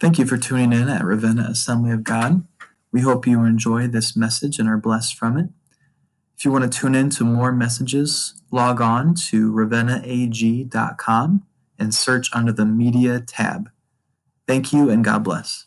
Thank you for tuning in at Ravenna Assembly of God. We hope you enjoy this message and are blessed from it. If you want to tune in to more messages, log on to ravennaag.com and search under the Media tab. Thank you and God bless.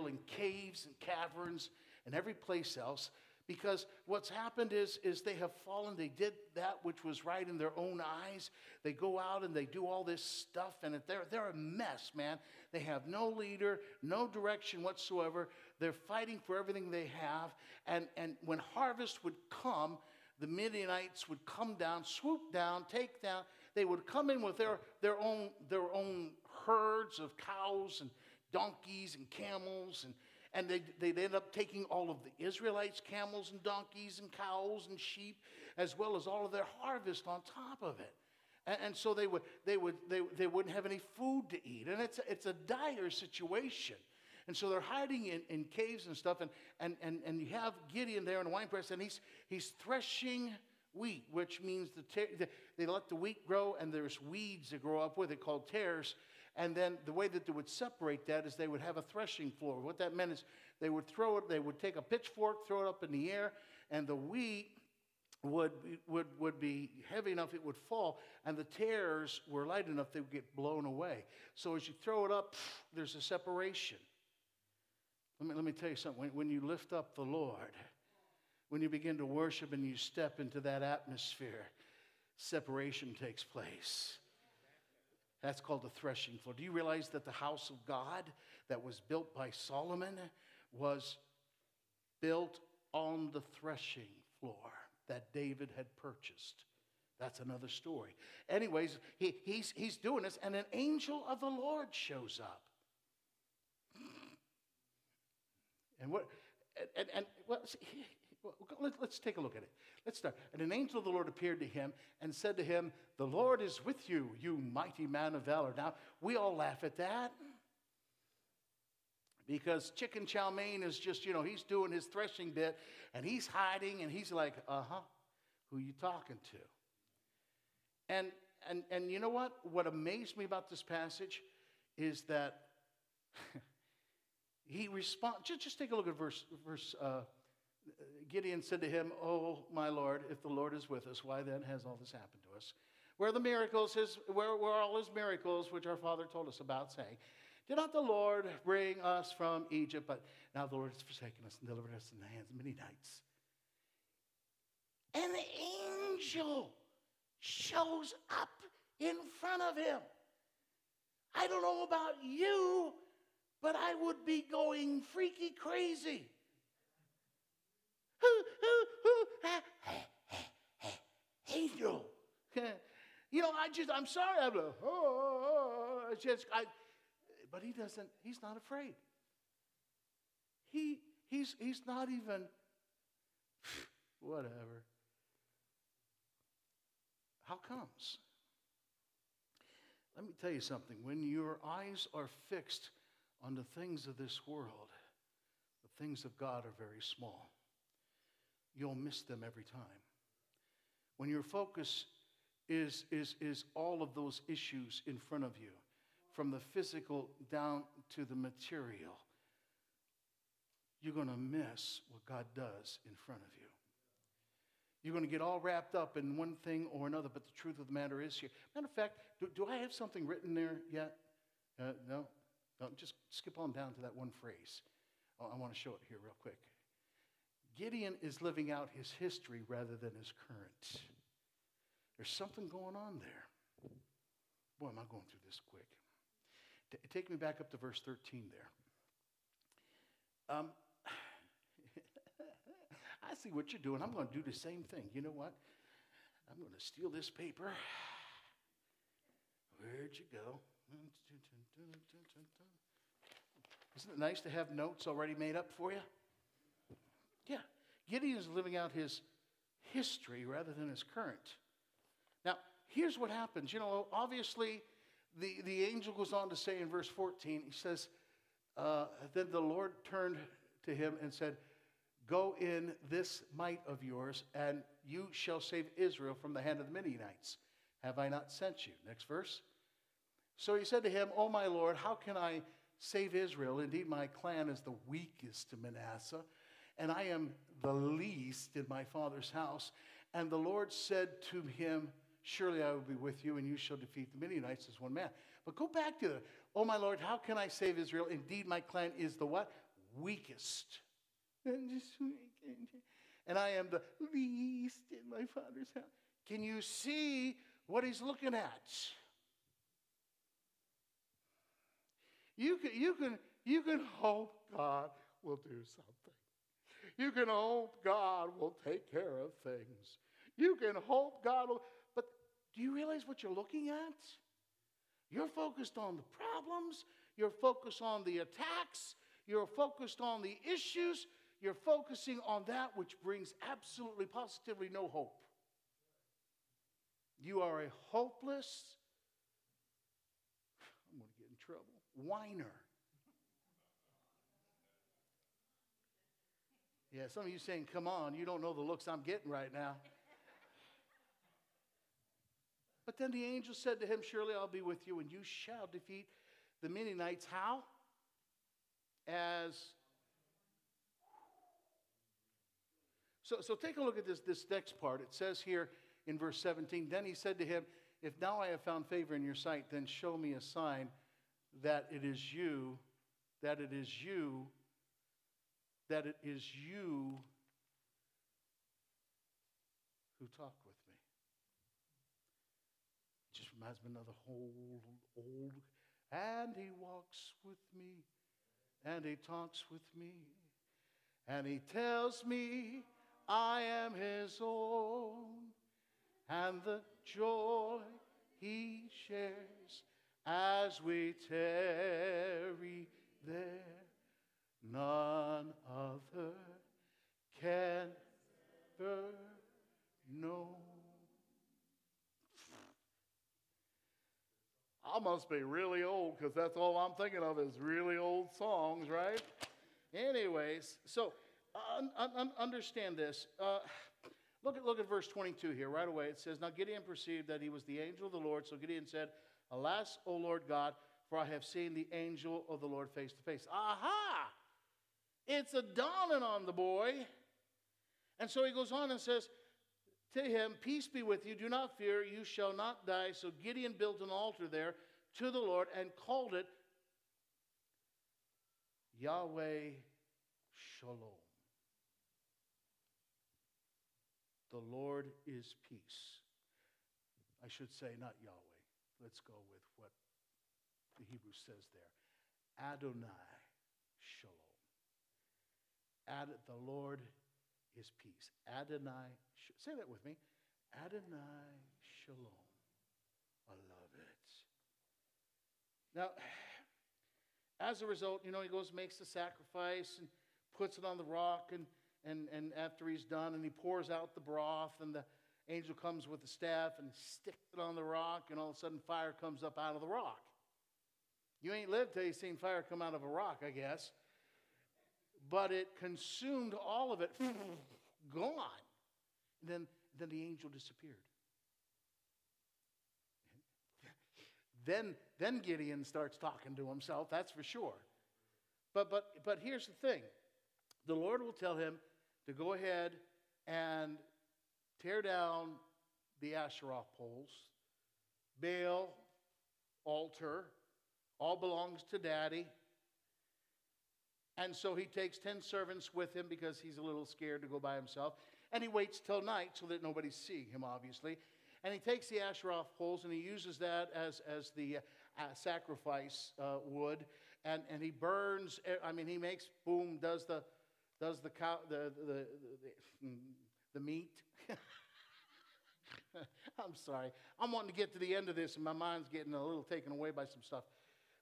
In caves and caverns and every place else, because what's happened is, is they have fallen. They did that which was right in their own eyes. They go out and they do all this stuff, and they're, they're a mess, man. They have no leader, no direction whatsoever. They're fighting for everything they have. And, and when harvest would come, the Midianites would come down, swoop down, take down. They would come in with their, their, own, their own herds of cows and donkeys and camels and and they, they'd end up taking all of the Israelites' camels and donkeys and cows and sheep, as well as all of their harvest on top of it. And, and so they, would, they, would, they, they wouldn't have any food to eat. And it's, it's a dire situation. And so they're hiding in, in caves and stuff. And, and, and, and you have Gideon there in the wine press, and he's, he's threshing wheat, which means the, they let the wheat grow, and there's weeds that grow up with it called tares. And then the way that they would separate that is they would have a threshing floor. What that meant is they would throw it, they would take a pitchfork, throw it up in the air, and the wheat would, would, would be heavy enough it would fall, and the tares were light enough they would get blown away. So as you throw it up, there's a separation. Let me, let me tell you something. When, when you lift up the Lord, when you begin to worship and you step into that atmosphere, separation takes place. That's called the threshing floor. Do you realize that the house of God that was built by Solomon was built on the threshing floor that David had purchased? That's another story. Anyways, he, he's, he's doing this, and an angel of the Lord shows up. And what, and, and what, let's take a look at it. Let's start. And an angel of the Lord appeared to him and said to him, The Lord is with you, you mighty man of valor. Now, we all laugh at that because chicken chow mein is just, you know, he's doing his threshing bit and he's hiding and he's like, Uh huh, who you talking to? And, and, and you know what? What amazed me about this passage is that he responds. Just, just take a look at verse, verse uh, Uh, Gideon said to him, Oh, my Lord, if the Lord is with us, why then has all this happened to us? Where are the miracles, his, where, are all his miracles, which our father told us about, saying, Did not the Lord bring us from Egypt? But now the Lord has forsaken us and delivered us in the hands of Midianites. And the angel shows up in front of him. I don't know about you, but I would be going freaky crazy. Angel. You know, I just, I'm sorry. I'm like, oh, oh, oh just, I, but he doesn't, he's not afraid. He, he's, he's not even, whatever. How comes? Let me tell you something. When your eyes are fixed on the things of this world, the things of God are very small you'll miss them every time. When your focus is, is, is all of those issues in front of you, from the physical down to the material, you're going to miss what God does in front of you. You're going to get all wrapped up in one thing or another, but the truth of the matter is here. Matter of fact, do, do I have something written there yet? Uh, no? no? Just skip on down to that one phrase. Oh, I want to show it here real quick. Gideon is living out his history rather than his current. There's something going on there. Boy, am I going through this quick. T- take me back up to verse 13 there. Um, I see what you're doing. I'm going to do the same thing. You know what? I'm going to steal this paper. Where'd you go? Isn't it nice to have notes already made up for you? Yeah, Gideon is living out his history rather than his current. Now, here's what happens. You know, obviously, the, the angel goes on to say in verse 14, he says, uh, Then the Lord turned to him and said, Go in this might of yours, and you shall save Israel from the hand of the Midianites. Have I not sent you? Next verse. So he said to him, Oh, my Lord, how can I save Israel. Indeed, my clan is the weakest in Manasseh, and I am the least in my father's house. And the Lord said to him, Surely I will be with you, and you shall defeat the Midianites as one man. But go back to the, oh my Lord, how can I save Israel? Indeed, my clan is the what? Weakest. And I am the least in my father's house. Can you see what he's looking at? You can, you can, you can hope God will do something. You can hope God will take care of things. You can hope God will, do you realize what you're looking at? You're focused on the problems, you're focused on the attacks, you're focused on the issues, you're focusing on that which brings absolutely, positively no hope. You are a hopeless, I'm going to get in trouble, whiner. Yeah, some of you saying, come on, you don't know the looks I'm getting right now. But then the angel said to him, Surely I'll be with you, and you shall defeat the Midianites. How? As. So, so take a look at this, this next part. It says here in verse 17 Then he said to him, If now I have found favor in your sight, then show me a sign that it is you, that it is you, that it is you who talk with me. It just reminds of the whole old, and he walks with me, and he talks with me, and he tells me I am his own, and the joy he shares as we tarry there. None other can ever know. I must be really old because that's all I'm thinking of is really old songs, right? Anyways, so un- un- understand this. Uh, look at look at verse 22 here right away. It says, "Now Gideon perceived that he was the angel of the Lord. So Gideon said, Alas, O Lord God, for I have seen the angel of the Lord face to face." Aha! It's a dawning on the boy. And so he goes on and says to him, Peace be with you, do not fear, you shall not die. So Gideon built an altar there to the Lord and called it Yahweh Shalom. The Lord is peace. I should say, not Yahweh. Let's go with what the Hebrew says there Adonai Shalom. Ad, the Lord is peace. Adonai, say that with me. Adonai Shalom. I love it. Now, as a result, you know, he goes, makes the sacrifice and puts it on the rock, and, and, and after he's done, and he pours out the broth, and the angel comes with the staff and sticks it on the rock, and all of a sudden fire comes up out of the rock. You ain't lived till you've seen fire come out of a rock, I guess but it consumed all of it. Gone. And then, then the angel disappeared. then, then Gideon starts talking to himself, that's for sure. But, but, but here's the thing the Lord will tell him to go ahead and tear down the Asherah poles, Baal, altar, all belongs to daddy. And so he takes 10 servants with him because he's a little scared to go by himself. And he waits till night so that nobody's seeing him, obviously. And he takes the Asherah poles and he uses that as, as the uh, sacrifice uh, wood. And, and he burns, I mean, he makes, boom, does the, does the, cow, the, the, the, the, the meat. I'm sorry. I'm wanting to get to the end of this and my mind's getting a little taken away by some stuff.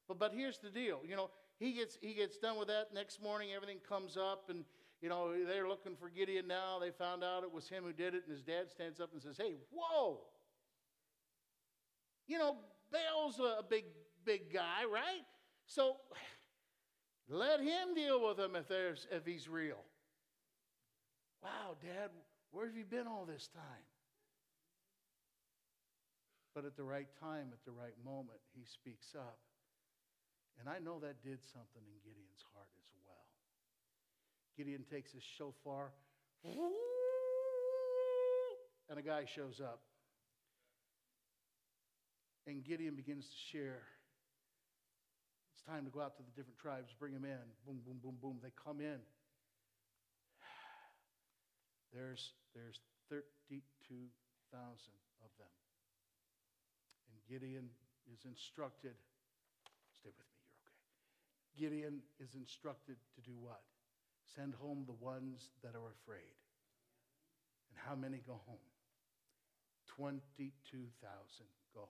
But, but here's the deal. You know, he gets, he gets done with that. Next morning, everything comes up, and, you know, they're looking for Gideon now. They found out it was him who did it, and his dad stands up and says, Hey, whoa! You know, Baal's a big, big guy, right? So let him deal with him if, there's, if he's real. Wow, Dad, where have you been all this time? But at the right time, at the right moment, he speaks up And I know that did something in Gideon's heart as well. Gideon takes his shofar, and a guy shows up. And Gideon begins to share. It's time to go out to the different tribes, bring them in. Boom, boom, boom, boom. They come in. There's, there's 32,000 of them. And Gideon is instructed, stay with me, you're okay. Gideon is instructed to do what? Send home the ones that are afraid. And how many go home? 22,000 go home.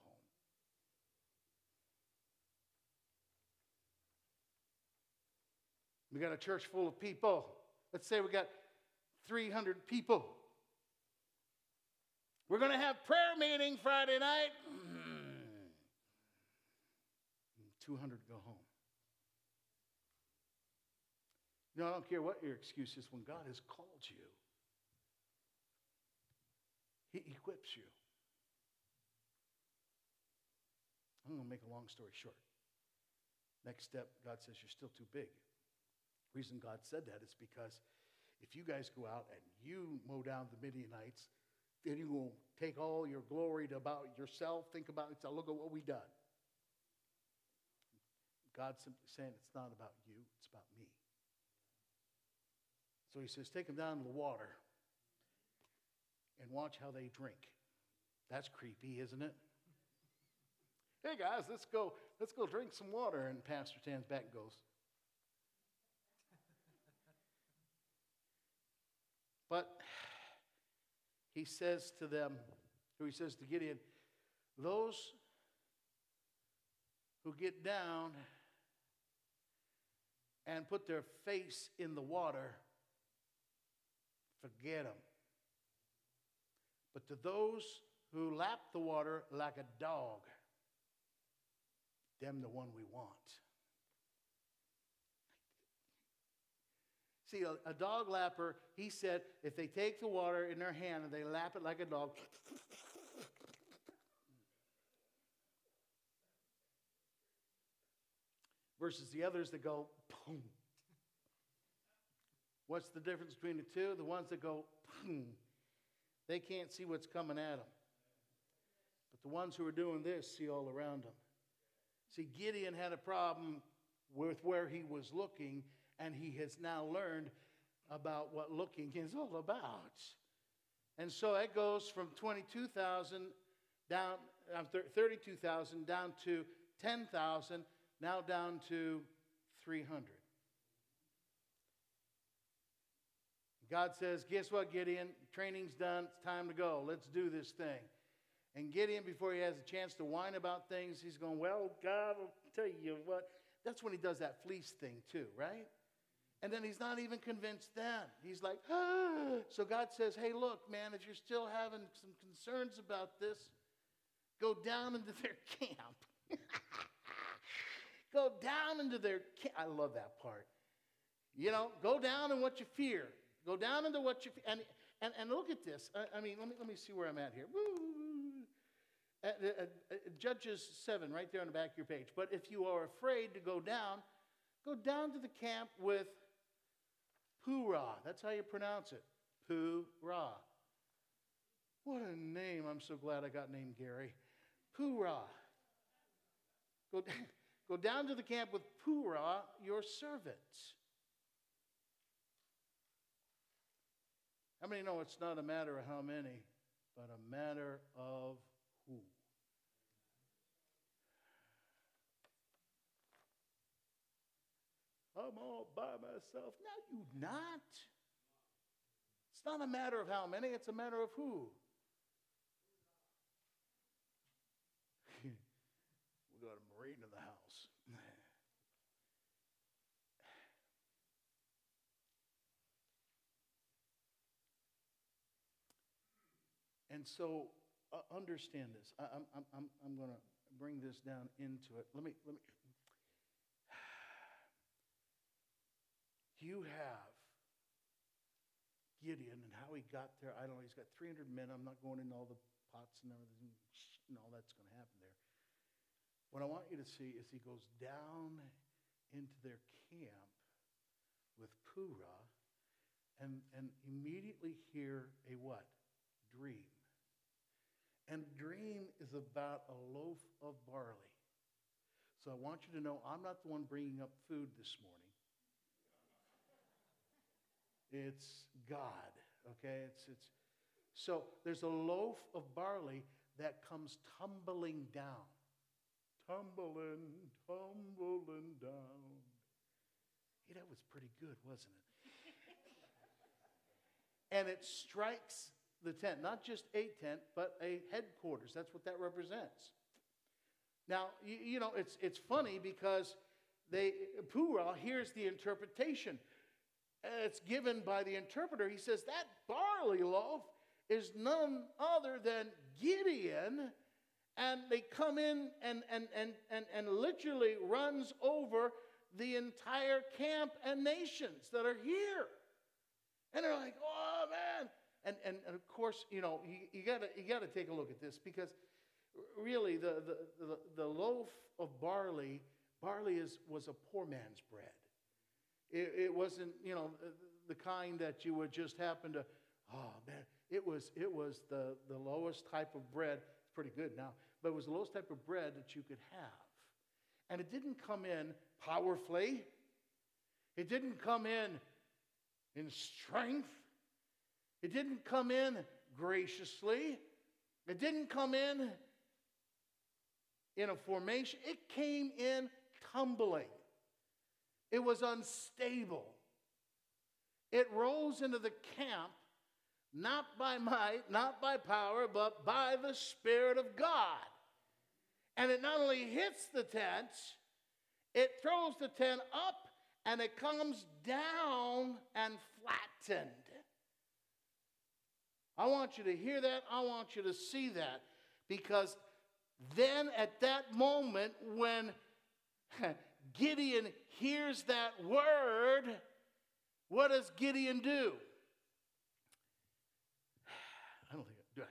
We got a church full of people. Let's say we got 300 people. We're going to have prayer meeting Friday night. Hmm. 200 go home. No, I don't care what your excuse is when God has called you. He equips you. I'm going to make a long story short. Next step, God says you're still too big. reason God said that is because if you guys go out and you mow down the Midianites, then you will take all your glory to about yourself. Think about it. Look at what we done. God's simply saying it's not about you. So he says, take them down to the water and watch how they drink. That's creepy, isn't it? Hey guys, let's go, let's go drink some water. And Pastor Tan's back goes, But he says to them, or he says to Gideon, those who get down and put their face in the water, forget them. But to those who lap the water like a dog, them the one we want. See, a, a, dog lapper, he said, if they take the water in their hand and they lap it like a dog, versus the others that go, boom. What's the difference between the two? The ones that go, they can't see what's coming at them. But the ones who are doing this see all around them. See, Gideon had a problem with where he was looking and he has now learned about what looking is all about. And so it goes from 22,000 down, uh, 32,000 down to 10,000, now down to 300. God says, Guess what, Gideon? Training's done. It's time to go. Let's do this thing. And Gideon, before he has a chance to whine about things, he's going, Well, God, I'll tell you what. That's when he does that fleece thing, too, right? And then he's not even convinced then. He's like, ah. So God says, hey, look, man, if you're still having some concerns about this, go down into their camp. go down into their camp. I love that part. You know, go down in what you fear. Go down into what you. And, and, and look at this. I, I mean, let me, let me see where I'm at here. Uh, uh, uh, Judges 7, right there on the back of your page. But if you are afraid to go down, go down to the camp with Purah. That's how you pronounce it. Purah. What a name. I'm so glad I got named Gary. Purah. Go, go down to the camp with Purah, your servant. How many know it's not a matter of how many, but a matter of who? I'm all by myself. No, you not. It's not a matter of how many, it's a matter of who. we got a Marine in the house. And so uh, understand this. I, am I'm, I'm, I'm going to bring this down into it. Let me, let me, you have Gideon and how he got there. I don't know. He's got 300 men. I'm not going into all the pots and everything and all that's going to happen there. what I want you to see is he goes down into their camp with Purah and, and immediately hear a what? Dream. And dream is about a loaf of barley. So I want you to know I'm not the one bringing up food this morning. It's God, okay? It's, it's, so there's a loaf of barley that comes tumbling down. Tumbling, tumbling down. Hey, that was pretty good, wasn't it? and it strikes the tent, not just a tent, but a headquarters. That's what that represents. Now, you, you know, it's, it's funny because they, Purah hears the interpretation. It's given by the interpreter. He says, That barley loaf is none other than Gideon. And they come in and, and, and, and, and literally runs over the entire camp and nations that are here. And they're like, oh man. And, and, and of course, you know, you, you gotta you gotta take a look at this because really the, the, the, the loaf of barley, barley is, was a poor man's bread. It, it wasn't, you know, the kind that you would just happen to, oh man, it was, it was the, the lowest type of bread. It's pretty good now, but it was the lowest type of bread that you could have. And it didn't come in powerfully, it didn't come in in strength, it didn't come in graciously, it didn't come in in a formation, it came in tumbling. It was unstable. It rose into the camp not by might, not by power, but by the Spirit of God. And it not only hits the tent, it throws the tent up and it comes down and flattened. I want you to hear that. I want you to see that. Because then at that moment, when Gideon hears that word, what does Gideon do? I don't think, do I?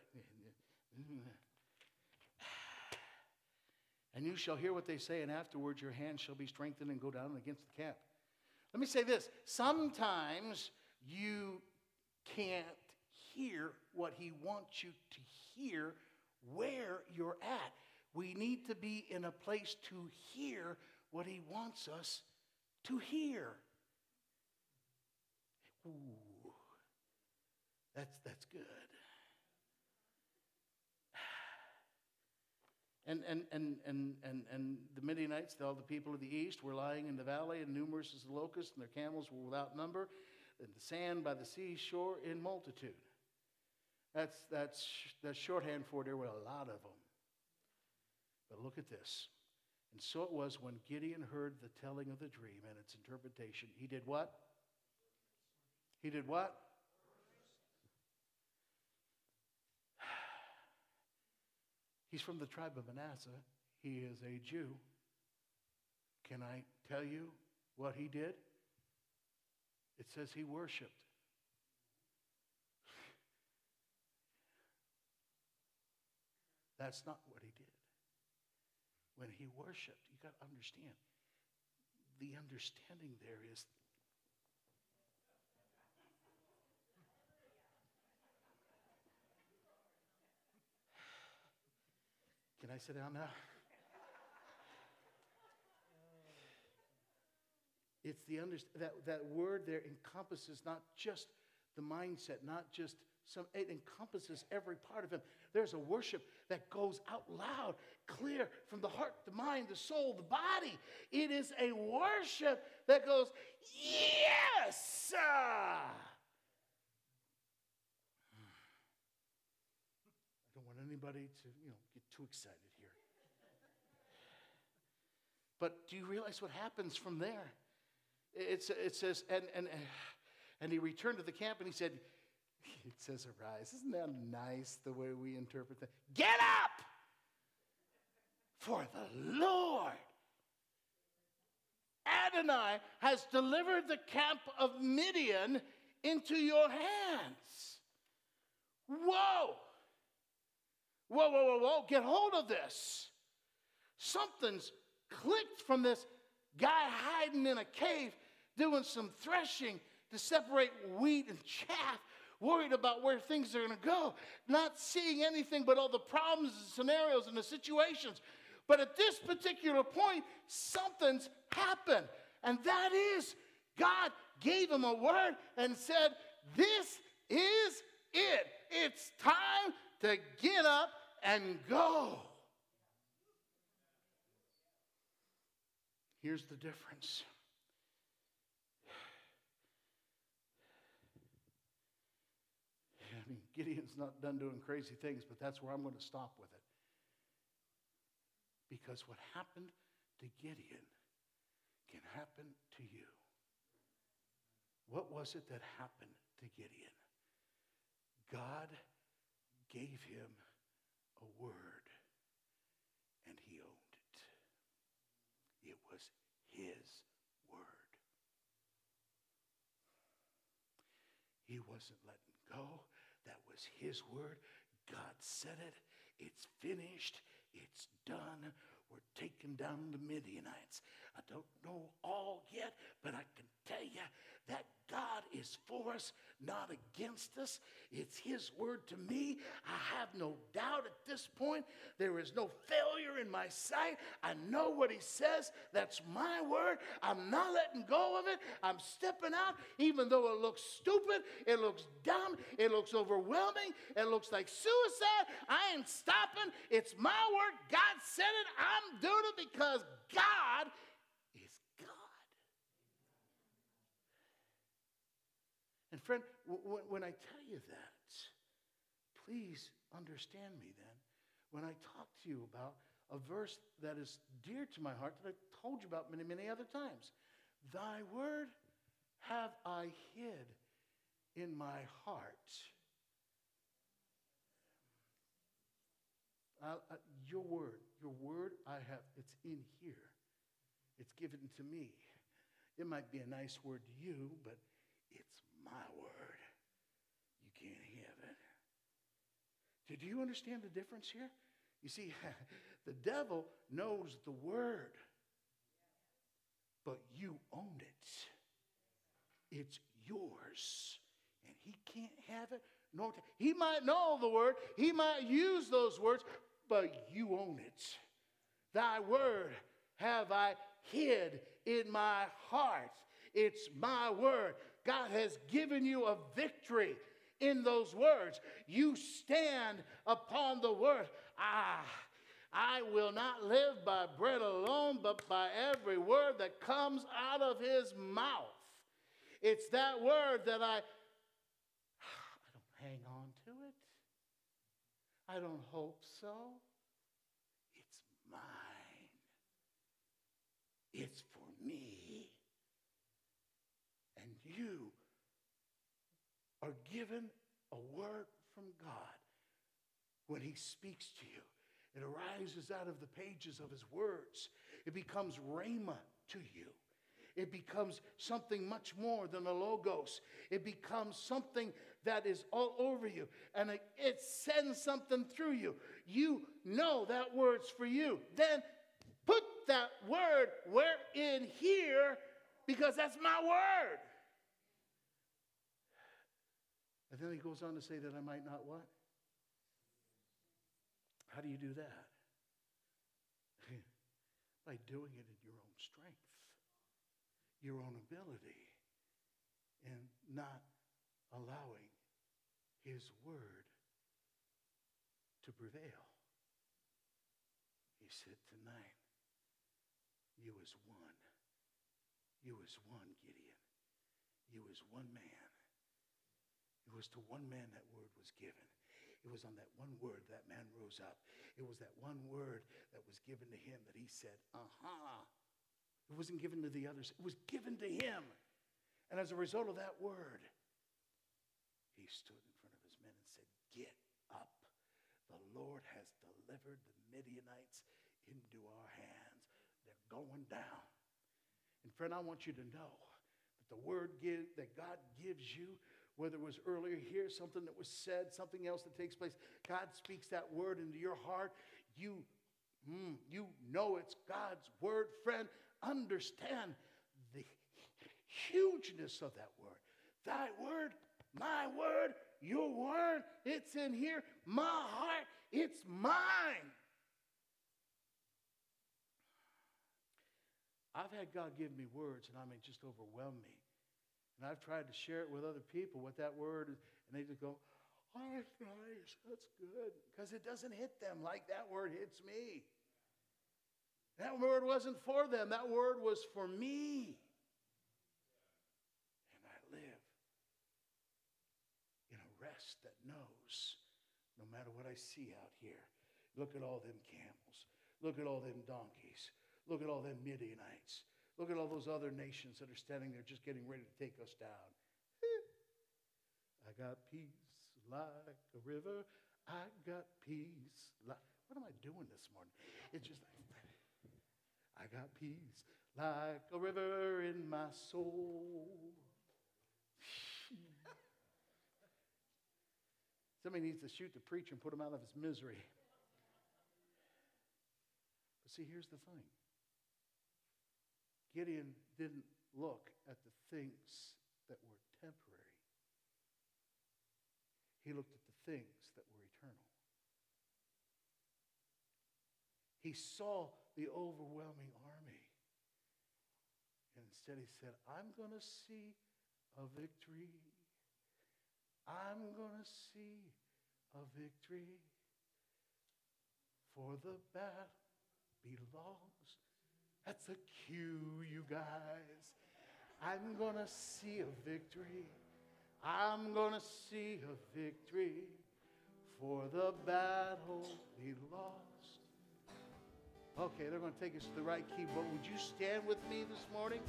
And you shall hear what they say, and afterwards your hand shall be strengthened and go down against the camp. Let me say this sometimes you can't hear what he wants you to hear where you're at. We need to be in a place to hear what he wants us to hear. Ooh, that's, that's good. And, and, and, and, and, and the Midianites, all the people of the east, were lying in the valley, and numerous as the locusts, and their camels were without number, and the sand by the seashore in multitude. That's, that's, that's shorthand for there were a lot of them. But look at this. And so it was when Gideon heard the telling of the dream and its interpretation. He did what? He did what? He's from the tribe of Manasseh. He is a Jew. Can I tell you what he did? It says he worshiped. That's not what he did. When he worshiped, you got to understand, the understanding there is Can I sit down now? It's the under, that, that word there encompasses not just the mindset, not just some, it encompasses every part of him. There's a worship that goes out loud, clear from the heart, the mind, the soul, the body. It is a worship that goes, yes! I don't want anybody to, you know, get too excited here. But do you realize what happens from there? It's, it says, and, and, and he returned to the camp and he said, it says arise. Isn't that nice the way we interpret that? Get up! For the Lord Adonai has delivered the camp of Midian into your hands. Whoa! Whoa, whoa, whoa, whoa, get hold of this. something's clicked from this guy hiding in a cave doing some threshing to separate wheat and chaff, worried about where things are going to go, not seeing anything but all the problems and scenarios and the situations. But at this particular point, something's happened. And that is, God gave him a word and said, This is it. It's time to get up and go. Here's the difference. I mean, Gideon's not done doing crazy things, but that's where I'm going to stop with it. Because what happened to Gideon can happen to you. What was it that happened to Gideon? God gave him a word, and he owned it. It was his word. He wasn't letting go. That was his word. God said it. It's finished. It's done. We're taking down the Midianites. I don't know all yet, but I can tell you that God is for us, not against us. It's His word to me. I have no doubt at this point. There is no failure in my sight. I know what He says. That's my word. I'm not letting go of it. I'm stepping out, even though it looks stupid, it looks dumb, it looks overwhelming, it looks like suicide. I ain't stopping. It's my word. God said it. I'm doing it because God Friend, when I tell you that, please understand me then. When I talk to you about a verse that is dear to my heart that I've told you about many, many other times. Thy word have I hid in my heart. Your word, your word, I have, it's in here. It's given to me. It might be a nice word to you, but my word. You can't have it. Do you understand the difference here? You see, the devil knows the word, but you own it. It's yours. And he can't have it. Nor he might know the word, he might use those words, but you own it. Thy word have I hid in my heart. It's my word. God has given you a victory in those words. You stand upon the word. Ah, I will not live by bread alone, but by every word that comes out of his mouth. It's that word that I, I don't hang on to it. I don't hope so. It's mine. It's for me. You are given a word from God when He speaks to you. It arises out of the pages of His words. It becomes rhema to you. It becomes something much more than a logos. It becomes something that is all over you and it, it sends something through you. You know that word's for you. Then put that word where in here because that's my word. And then he goes on to say that I might not what? How do you do that? By doing it in your own strength, your own ability, and not allowing his word to prevail. He said, Tonight, you as one. You as one, Gideon. You as one man it was to one man that word was given. It was on that one word that man rose up. It was that one word that was given to him that he said, Aha. It wasn't given to the others, it was given to him. And as a result of that word, he stood in front of his men and said, Get up. The Lord has delivered the Midianites into our hands. They're going down. And friend, I want you to know that the word give, that God gives you whether it was earlier here, something that was said, something else that takes place. God speaks that word into your heart. You Mm, you know it's God's word, friend. Understand the hugeness of that word. Thy word, my word, your word, it's in here. My heart, it's mine. I've had God give me words, and I mean, just overwhelm me. And I've tried to share it with other people what that word is, and they just go, Oh, that's nice. That's good. Because it doesn't hit them like that word hits me. That word wasn't for them, that word was for me. And I live in a rest that knows no matter what I see out here. Look at all them camels. Look at all them donkeys. Look at all them Midianites. Look at all those other nations that are standing there just getting ready to take us down. I got peace like a river. I got peace. Like, what am I doing this morning? It's just like. I got peace like a river in my soul. Somebody needs to shoot the preacher and put him out of his misery. But see, here's the thing Gideon didn't look at the things that were temporary, he looked at the things that were eternal. He saw the overwhelming army. And instead, he said, I'm going to see a victory. I'm going to see a victory. For the battle belongs. That's a cue, you guys. I'm going to see a victory. I'm going to see a victory. For the battle belongs. Okay, they're going to take us to the right key, but would you stand with me this morning?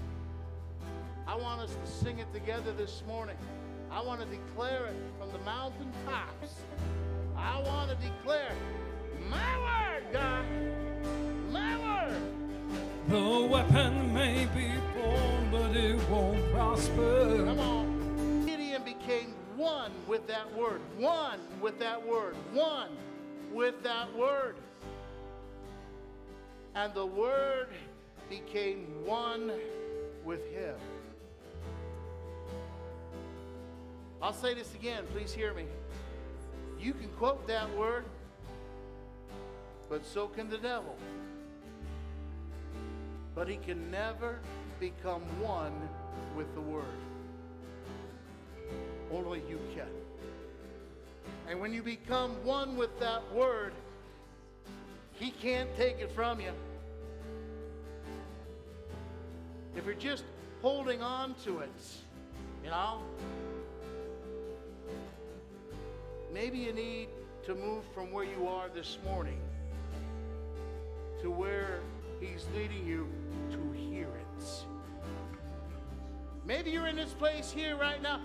I want us to sing it together this morning. I want to declare it from the mountain tops. I want to declare my word, God. The weapon may be born, but it won't prosper. Come on. Gideon became one with that word, one with that word, one with that word. And the Word became one with him. I'll say this again, please hear me. You can quote that word, but so can the devil. But he can never become one with the Word. Only you can. And when you become one with that Word, he can't take it from you. If you're just holding on to it, you know, maybe you need to move from where you are this morning to where He's leading you to hear it. Maybe you're in this place here right now,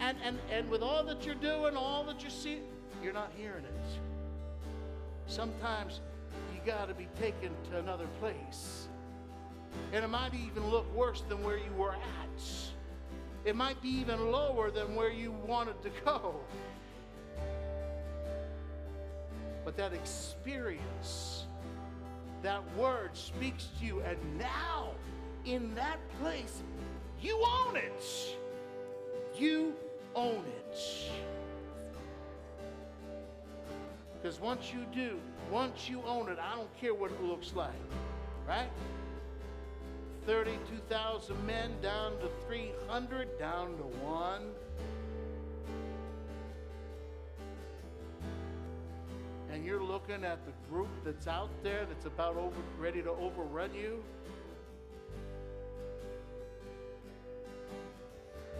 and, and, and with all that you're doing, all that you see, you're not hearing it. Sometimes you got to be taken to another place. And it might even look worse than where you were at. It might be even lower than where you wanted to go. But that experience, that word speaks to you, and now in that place, you own it. You own it. Because once you do, once you own it, I don't care what it looks like, right? 32,000 men down to 300, down to one. You're looking at the group that's out there that's about over, ready to overrun you.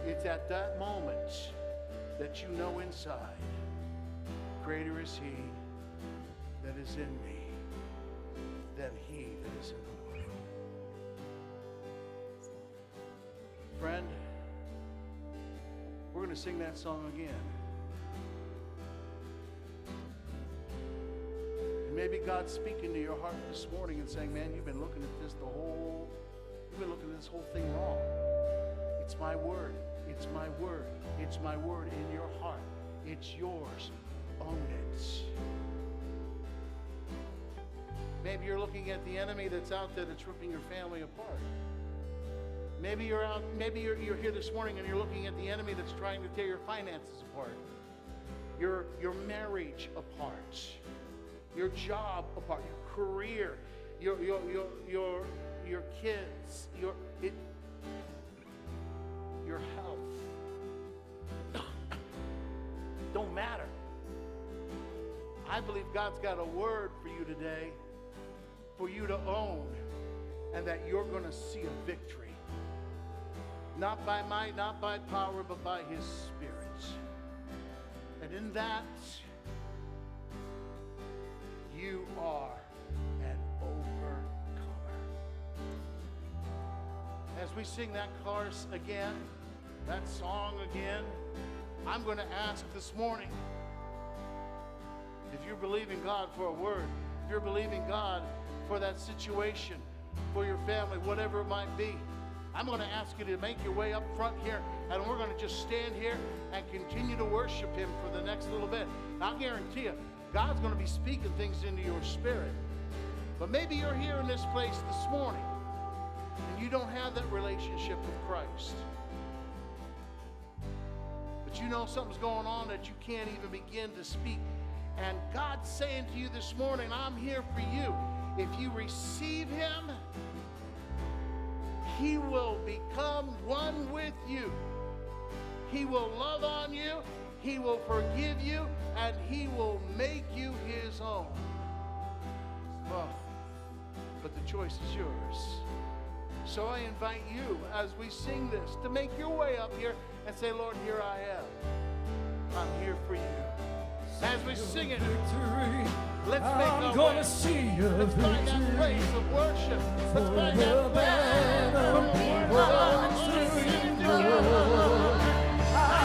It's at that moment that you know inside Greater is he that is in me than he that is in the world. Friend, we're going to sing that song again. Maybe God's speaking to your heart this morning and saying, Man, you've been looking at this the whole, you've been looking at this whole thing wrong. It's my word. It's my word. It's my word in your heart. It's yours own it. Maybe you're looking at the enemy that's out there that's ripping your family apart. Maybe you're out, maybe you're, you're here this morning and you're looking at the enemy that's trying to tear your finances apart, your, your marriage apart, your job apart, your career, your, your, your, your, your kids, your, it, your health. Don't matter. I believe God's got a word for you today for you to own and that you're going to see a victory. Not by might, not by power, but by His Spirit. And in that, you are an overcomer. As we sing that chorus again, that song again, I'm going to ask this morning if you're believing God for a word, if you're believing God for that situation, for your family, whatever it might be. I'm going to ask you to make your way up front here, and we're going to just stand here and continue to worship Him for the next little bit. I'll guarantee you, God's going to be speaking things into your spirit. But maybe you're here in this place this morning, and you don't have that relationship with Christ. But you know something's going on that you can't even begin to speak. And God's saying to you this morning, I'm here for you. If you receive Him, He will become one with you. He will love on you, He will forgive you, and He will make you His own. But the choice is yours. So I invite you as we sing this to make your way up here and say, Lord, here I am. I'm here for you. As we sing it, Victory. let's make I'm our gonna way. see a Let's find that place of worship. Let's For find that of will worship.